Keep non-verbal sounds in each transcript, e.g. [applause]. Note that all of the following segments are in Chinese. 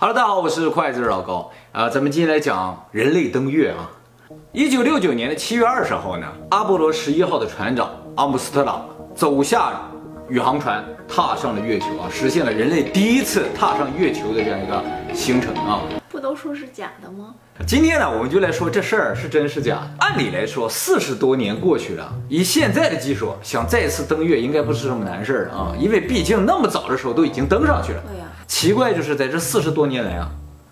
Hello，大家好，我是筷子老高啊。咱们今天来讲人类登月啊。一九六九年的七月二十号呢，阿波罗十一号的船长阿姆斯特朗走下宇航船，踏上了月球啊，实现了人类第一次踏上月球的这样一个行程啊。不都说是假的吗？今天呢，我们就来说这事儿是真是假。按理来说，四十多年过去了，以现在的技术，想再次登月应该不是什么难事儿啊，因为毕竟那么早的时候都已经登上去了。对呀，奇怪就是在这四十多年来啊，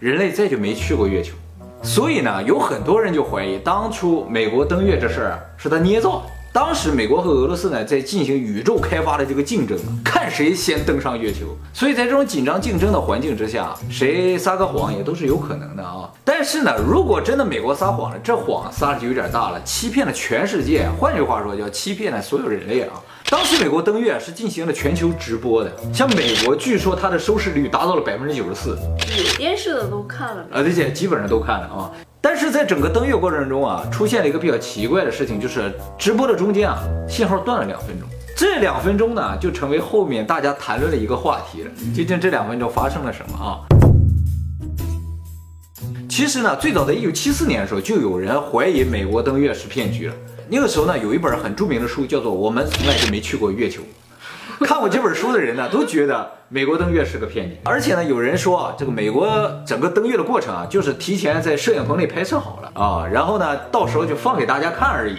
人类再就没去过月球，所以呢，有很多人就怀疑当初美国登月这事儿是他捏造的。当时美国和俄罗斯呢在进行宇宙开发的这个竞争，看谁先登上月球。所以在这种紧张竞争的环境之下，谁撒个谎也都是有可能的啊。但是呢，如果真的美国撒谎了，这谎撒的就有点大了，欺骗了全世界。换句话说，叫欺骗了所有人类啊。当时美国登月是进行了全球直播的，像美国据说它的收视率达到了百分之九十四，有电视的都看了。而且基本上都看了啊。但是在整个登月过程中啊，出现了一个比较奇怪的事情，就是直播的中间啊，信号断了两分钟。这两分钟呢，就成为后面大家谈论的一个话题了。究竟这两分钟发生了什么啊？其实呢，最早在一九七四年的时候，就有人怀疑美国登月是骗局了。那个时候呢，有一本很著名的书叫做《我们从来就没去过月球》。看过这本书的人呢，都觉得美国登月是个骗局。而且呢，有人说啊，这个美国整个登月的过程啊，就是提前在摄影棚里拍摄好了啊，然后呢，到时候就放给大家看而已。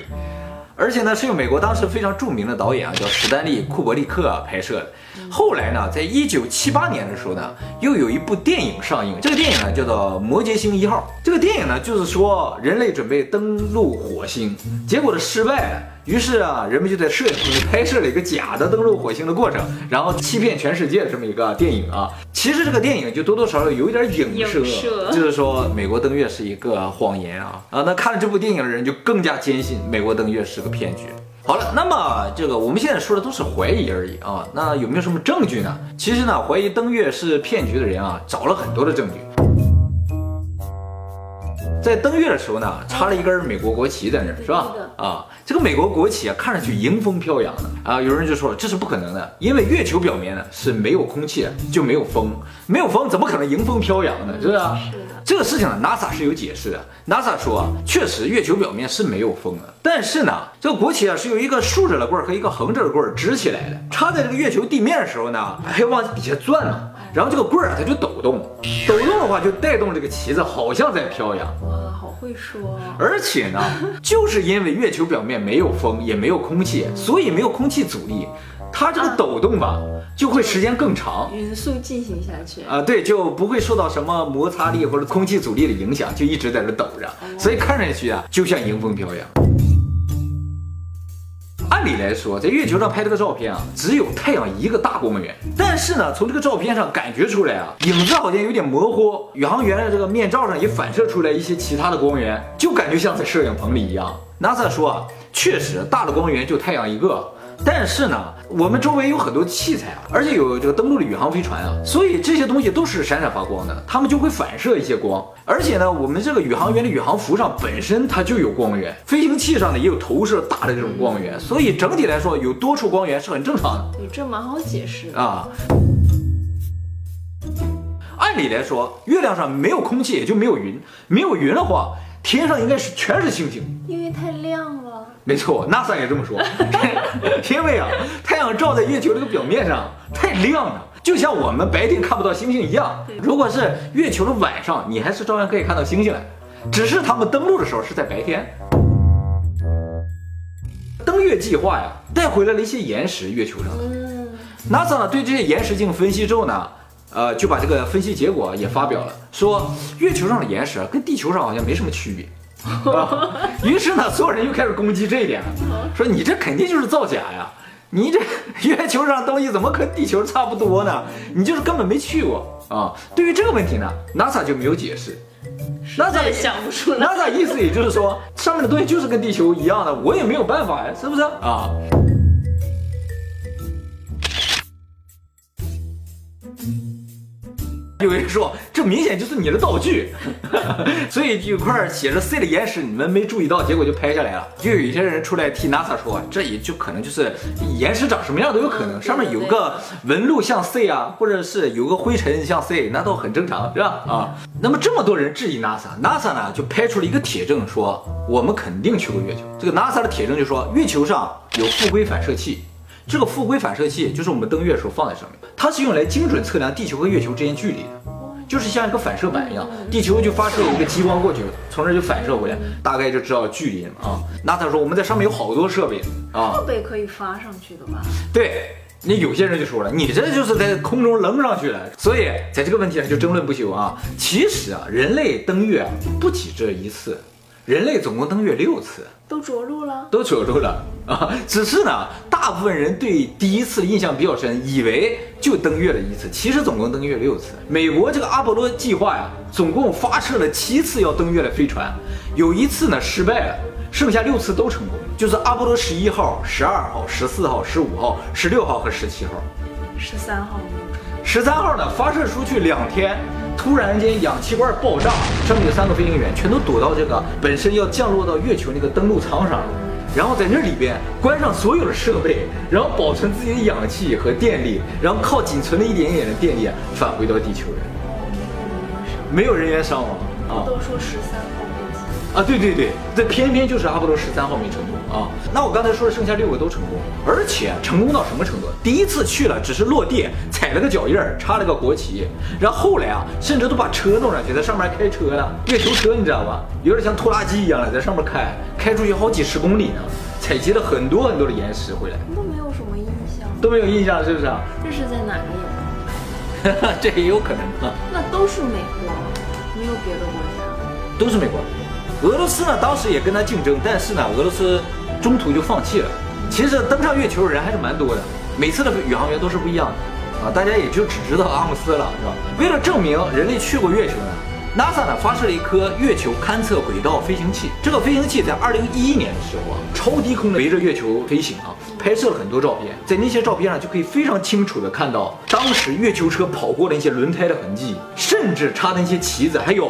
而且呢，是由美国当时非常著名的导演啊，叫史丹利·库伯利克啊拍摄的。后来呢，在一九七八年的时候呢，又有一部电影上映，这个电影呢叫做《摩羯星一号》。这个电影呢，就是说人类准备登陆火星，结果的失败。于是啊，人们就在摄影棚里拍摄了一个假的登陆火星的过程，然后欺骗全世界这么一个电影啊。其实这个电影就多多少少有一点影射，就是说美国登月是一个谎言啊啊！那看了这部电影的人就更加坚信美国登月是个骗局。好了，那么这个我们现在说的都是怀疑而已啊。那有没有什么证据呢？其实呢，怀疑登月是骗局的人啊，找了很多的证据。在登月的时候呢，插了一根美国国旗在那儿，是吧？啊，这个美国国旗啊，看上去迎风飘扬的啊。有人就说了，这是不可能的，因为月球表面呢是没有空气的，就没有风，没有风怎么可能迎风飘扬呢？是不是？这个事情呢，NASA 是有解释的。NASA 说啊，确实月球表面是没有风的，但是呢，这个国旗啊是由一个竖着的棍儿和一个横着的棍儿支起来的，插在这个月球地面的时候呢，还要往底下转嘛。然后这个棍儿它就抖动，抖动的话就带动这个旗子，好像在飘扬。哇，好会说！而且呢，就是因为月球表面没有风，也没有空气，所以没有空气阻力，它这个抖动吧就会时间更长，匀速进行下去啊。对，就不会受到什么摩擦力或者空气阻力的影响，就一直在这抖着，所以看上去啊就像迎风飘扬。按理来说，在月球上拍这个照片啊，只有太阳一个大光源。但是呢，从这个照片上感觉出来啊，影子好像有点模糊。宇航员的这个面罩上也反射出来一些其他的光源，就感觉像在摄影棚里一样。NASA 说啊，确实大的光源就太阳一个。但是呢，我们周围有很多器材啊，而且有这个登陆的宇航飞船啊，所以这些东西都是闪闪发光的，它们就会反射一些光。而且呢，我们这个宇航员的宇航服上本身它就有光源，飞行器上呢也有投射大的这种光源，所以整体来说有多处光源是很正常的。你这蛮好解释啊。按理来说，月亮上没有空气，也就没有云，没有云的话，天上应该是全是星星，因为太亮了。没错，NASA 也这么说，[laughs] 因为啊，太阳照在月球这个表面上太亮了，就像我们白天看不到星星一样。如果是月球的晚上，你还是照样可以看到星星的，只是他们登陆的时候是在白天。登月计划呀，带回来了一些岩石，月球上的。NASA 呢对这些岩石进行分析之后呢，呃，就把这个分析结果也发表了，说月球上的岩石跟地球上好像没什么区别。[laughs] [laughs] 于是呢，所有人又开始攻击这一点，说你这肯定就是造假呀！你这 [laughs] 月球上东西怎么跟地球差不多呢？你就是根本没去过啊！对于这个问题呢，NASA 就没有解释。NASA 也想不出来。NASA 意思也就是说，上面的东西就是跟地球一样的，我也没有办法呀，是不是啊？有人说这明显就是你的道具，[laughs] 所以有块写着 C 的岩石，你们没注意到，结果就拍下来了。就有一些人出来替 NASA 说，这也就可能就是岩石长什么样都有可能，上面有个纹路像 C 啊，或者是有个灰尘像 C，那都很正常，是吧？啊，那么这么多人质疑 NASA，NASA 呢就拍出了一个铁证，说我们肯定去过月球。这个 NASA 的铁证就说月球上有负规反射器。这个复归反射器就是我们登月时候放在上面，它是用来精准测量地球和月球之间距离的，就是像一个反射板一样，地球就发射一个激光过去，从这就反射回来，大概就知道距离了啊。那他说我们在上面有好多设备啊，设备可以发上去的吧？对，那有些人就说了，你这就是在空中扔上去了，所以在这个问题上就争论不休啊。其实啊，人类登月不止这一次。人类总共登月六次，都着陆了，都着陆了啊！只是呢，大部分人对第一次印象比较深，以为就登月了一次，其实总共登月六次。美国这个阿波罗计划呀，总共发射了七次要登月的飞船，有一次呢失败了，剩下六次都成功，就是阿波罗十一号、十二号、十四号、十五号、十六号和十七号。十三号。十三号呢，发射出去两天。突然间，氧气罐爆炸，上面的三个飞行员全都躲到这个本身要降落到月球那个登陆舱上了，然后在那里边关上所有的设备，然后保存自己的氧气和电力，然后靠仅存的一点点的电力返回到地球人。没有人员伤亡啊。都说十三号。啊，对对对，这偏偏就是阿波罗十三号没成功啊。那我刚才说的剩下六个都成功，而且成功到什么程度？第一次去了只是落地踩了个脚印儿，插了个国旗，然后后来啊，甚至都把车弄上去，在上面开车了，月球车你知道吧？有点像拖拉机一样的，在上面开，开出去好几十公里呢，采集了很多很多的岩石回来。都没有什么印象，都没有印象，是不是啊？这是在哪个哈哈，[laughs] 这也有可能啊。那都是美国，没有别的国家，都是美国。俄罗斯呢，当时也跟他竞争，但是呢，俄罗斯中途就放弃了。其实登上月球的人还是蛮多的，每次的宇航员都是不一样的啊，大家也就只知道阿姆斯了，是吧？为了证明人类去过月球呢，NASA 呢发射了一颗月球勘测轨道飞行器。这个飞行器在二零一一年的时候啊，超低空的围着月球飞行啊，拍摄了很多照片，在那些照片上就可以非常清楚的看到当时月球车跑过的那些轮胎的痕迹，甚至插的那些旗子，还有。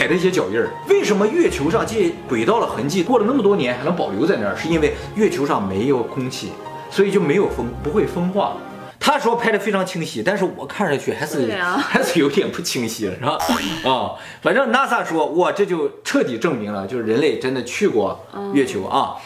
踩的一些脚印儿，为什么月球上这些轨道的痕迹过了那么多年还能保留在那儿？是因为月球上没有空气，所以就没有风，不会风化。他说拍的非常清晰，但是我看上去还是还是有点不清晰了，是吧？[laughs] 啊，反正 NASA 说，哇，这就彻底证明了，就是人类真的去过月球啊。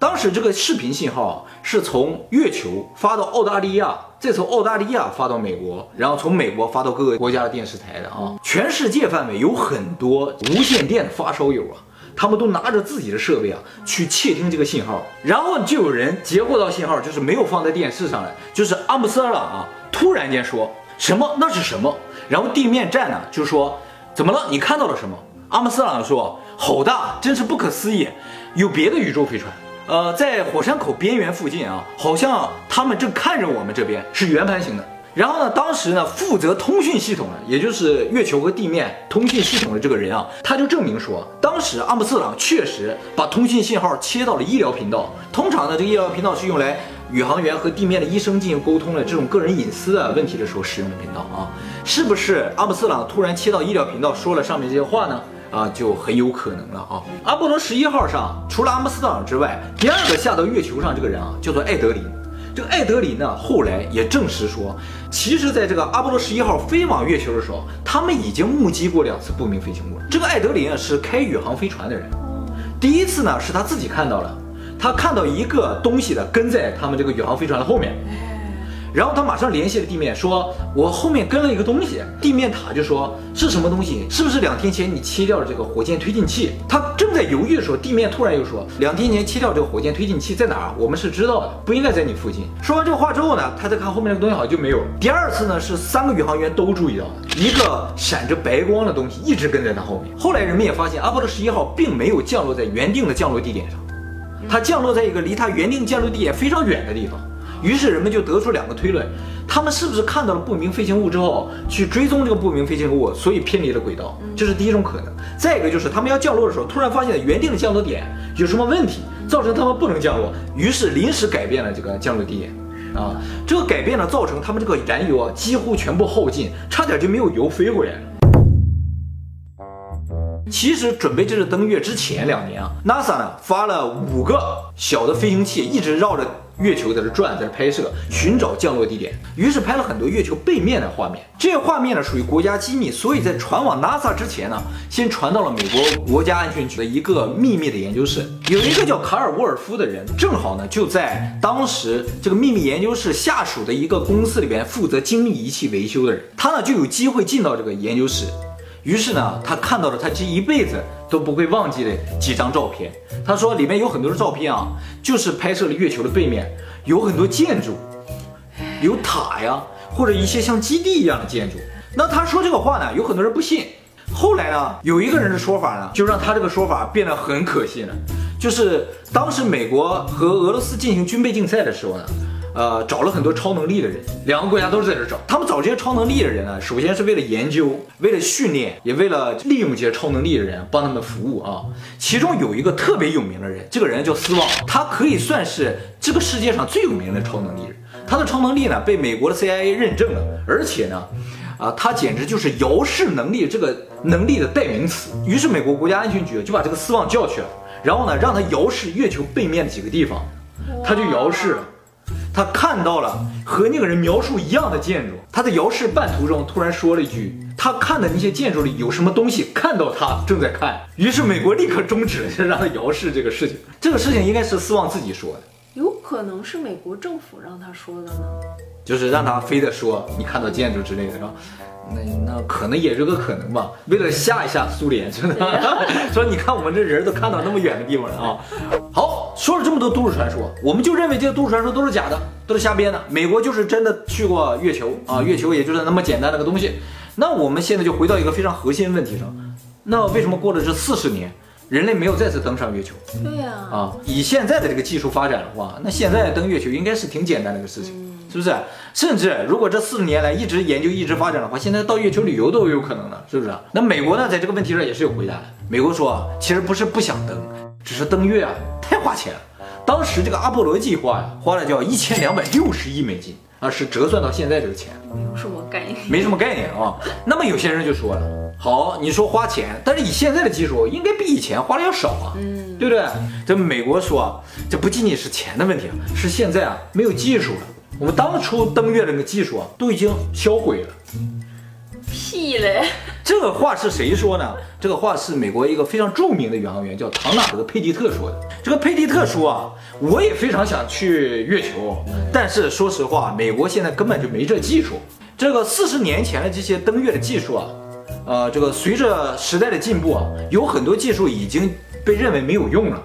当时这个视频信号是从月球发到澳大利亚，再从澳大利亚发到美国，然后从美国发到各个国家的电视台的啊。全世界范围有很多无线电的发烧友啊，他们都拿着自己的设备啊去窃听这个信号，然后就有人截获到信号，就是没有放在电视上来，就是阿姆斯特朗啊突然间说什么那是什么，然后地面站呢就说怎么了？你看到了什么？阿姆斯特朗说好大，真是不可思议，有别的宇宙飞船。呃，在火山口边缘附近啊，好像他们正看着我们这边，是圆盘形的。然后呢，当时呢，负责通讯系统的，也就是月球和地面通讯系统的这个人啊，他就证明说，当时阿姆斯特朗确实把通讯信号切到了医疗频道。通常呢，这个医疗频道是用来宇航员和地面的医生进行沟通的这种个人隐私的问题的时候使用的频道啊。是不是阿姆斯特朗突然切到医疗频道说了上面这些话呢？啊，就很有可能了啊！阿波罗十一号上，除了阿姆斯特朗之外，第二个下到月球上这个人啊，叫做艾德林。这个艾德林呢，后来也证实说，其实在这个阿波罗十一号飞往月球的时候，他们已经目击过两次不明飞行物。这个艾德林啊，是开宇航飞船的人。第一次呢，是他自己看到了，他看到一个东西的跟在他们这个宇航飞船的后面。然后他马上联系了地面，说：“我后面跟了一个东西。”地面塔就说：“是什么东西？是不是两天前你切掉了这个火箭推进器？”他正在犹豫的时候，地面突然又说：“两天前切掉这个火箭推进器在哪儿？我们是知道的，不应该在你附近。”说完这个话之后呢，他再看后面那个东西好像就没有了。第二次呢，是三个宇航员都注意到了一个闪着白光的东西一直跟在他后面。后来人们也发现，阿波罗十一号并没有降落在原定的降落地点上，它降落在一个离它原定降落地点非常远的地方。于是人们就得出两个推论：他们是不是看到了不明飞行物之后，去追踪这个不明飞行物，所以偏离了轨道？这是第一种可能。再一个就是他们要降落的时候，突然发现原定的降落点有什么问题，造成他们不能降落，于是临时改变了这个降落地点。啊，这个改变呢，造成他们这个燃油啊几乎全部耗尽，差点就没有油飞回来了。其实准备这次登月之前两年啊，NASA 呢发了五个小的飞行器，一直绕着月球在这转，在这拍摄，寻找降落地点。于是拍了很多月球背面的画面。这些画面呢属于国家机密，所以在传往 NASA 之前呢，先传到了美国国家安全局的一个秘密的研究室。有一个叫卡尔沃尔夫的人，正好呢就在当时这个秘密研究室下属的一个公司里边负责精密仪器维修的人，他呢就有机会进到这个研究室。于是呢，他看到了他这一辈子都不会忘记的几张照片。他说里面有很多的照片啊，就是拍摄了月球的背面，有很多建筑，有塔呀，或者一些像基地一样的建筑。那他说这个话呢，有很多人不信。后来呢，有一个人的说法呢，就让他这个说法变得很可信了。就是当时美国和俄罗斯进行军备竞赛的时候呢。呃，找了很多超能力的人，两个国家都是在这找。他们找这些超能力的人呢，首先是为了研究，为了训练，也为了利用这些超能力的人帮他们服务啊。其中有一个特别有名的人，这个人叫斯旺，他可以算是这个世界上最有名的超能力人。他的超能力呢，被美国的 CIA 认证了，而且呢，啊，他简直就是遥视能力这个能力的代名词。于是美国国家安全局就把这个斯旺叫去了，然后呢，让他遥视月球背面几个地方，他就遥视了。他看到了和那个人描述一样的建筑，他在遥视半途中突然说了一句：“他看的那些建筑里有什么东西？”看到他正在看，于是美国立刻终止了让他遥视这个事情。这个事情应该是斯旺自己说的，有可能是美国政府让他说的呢，就是让他非得说你看到建筑之类的，是吧？那那可能也是个可能吧，为了吓一吓苏联，真的 [laughs] 说你看我们这人都看到那么远的地方了啊。好，说了这么多都市传说，我们就认为这些都市传说都是假的，都是瞎编的。美国就是真的去过月球啊，月球也就是那么简单的个东西。那我们现在就回到一个非常核心问题上，那为什么过了这四十年，人类没有再次登上月球？对呀，啊，以现在的这个技术发展的话，那现在登月球应该是挺简单的一个事情。是不是？甚至如果这四十年来一直研究、一直发展的话，现在到月球旅游都有可能了，是不是？那美国呢，在这个问题上也是有回答的。美国说，其实不是不想登，只是登月啊太花钱了。当时这个阿波罗计划呀，花了叫一千两百六十亿美金啊，是折算到现在这个钱，没有什么概念，没什么概念啊。那么有些人就说了，好，你说花钱，但是以现在的技术，应该比以前花的要少啊，嗯，对不对？这美国说，这不仅仅是钱的问题啊，是现在啊没有技术了。我们当初登月的那个技术啊，都已经销毁了。屁嘞！这个话是谁说呢？这个话是美国一个非常著名的宇航员，叫唐纳德·佩蒂特说的。这个佩蒂特说啊，我也非常想去月球，但是说实话，美国现在根本就没这技术。这个四十年前的这些登月的技术啊，呃，这个随着时代的进步啊，有很多技术已经被认为没有用了。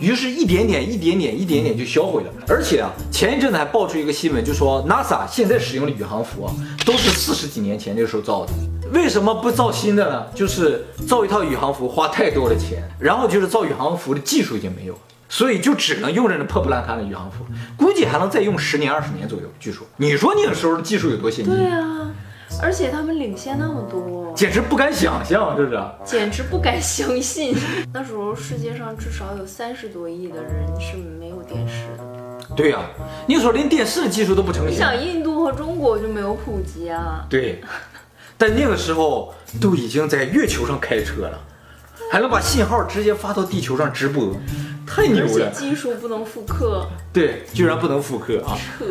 于是，一点点、一点点、一点点就销毁了。而且啊，前一阵子还爆出一个新闻，就说 NASA 现在使用的宇航服啊，都是四十几年前那个时候造的。为什么不造新的呢？就是造一套宇航服花太多的钱，然后就是造宇航服的技术已经没有了，所以就只能用着那破破烂烂的宇航服，估计还能再用十年、二十年左右。据说，你说那个时候的技术有多先进？对啊。而且他们领先那么多，简直不敢想象，这是简直不敢相信。[laughs] 那时候世界上至少有三十多亿的人是没有电视的。对呀，那时候连电视技术都不成熟。你想，印度和中国就没有普及啊？对，但那个时候都已经在月球上开车了，还能把信号直接发到地球上直播，太牛了。而且技术不能复刻。对，居然不能复刻啊！扯。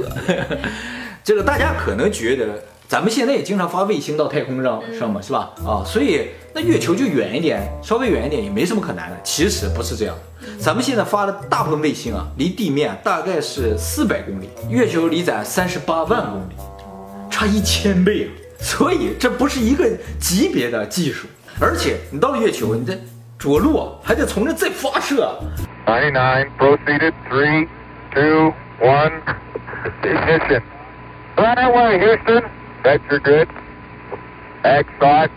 [laughs] 这个大家可能觉得。咱们现在也经常发卫星到太空上上嘛，是吧？啊，所以那月球就远一点，稍微远一点也没什么可难的。其实不是这样，咱们现在发的大部分卫星啊，离地面大概是四百公里，月球离咱三十八万公里，差一千倍啊！所以这不是一个级别的技术，而且你到了月球，你再着陆还得从这再发射。Ninety nine proceeded three two one ignition. Right away, Houston. Vector good. X five.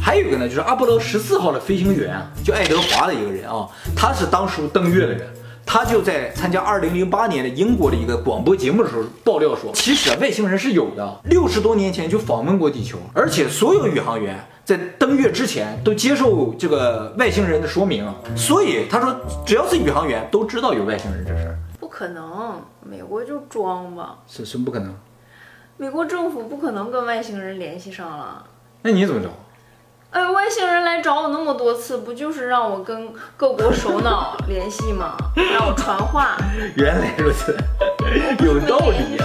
还有一个呢，就是阿波罗十四号的飞行员啊，就爱德华的一个人啊，他是当初登月的人，他就在参加二零零八年的英国的一个广播节目的时候爆料说，其实外星人是有的，六十多年前就访问过地球，而且所有宇航员在登月之前都接受这个外星人的说明，所以他说只要是宇航员都知道有外星人这事儿。可能，美国就装吧，是什么不可能？美国政府不可能跟外星人联系上了。那你怎么着？哎，外星人来找我那么多次，不就是让我跟各国首脑联系吗？让我传话，[laughs] 原来如此，有道理？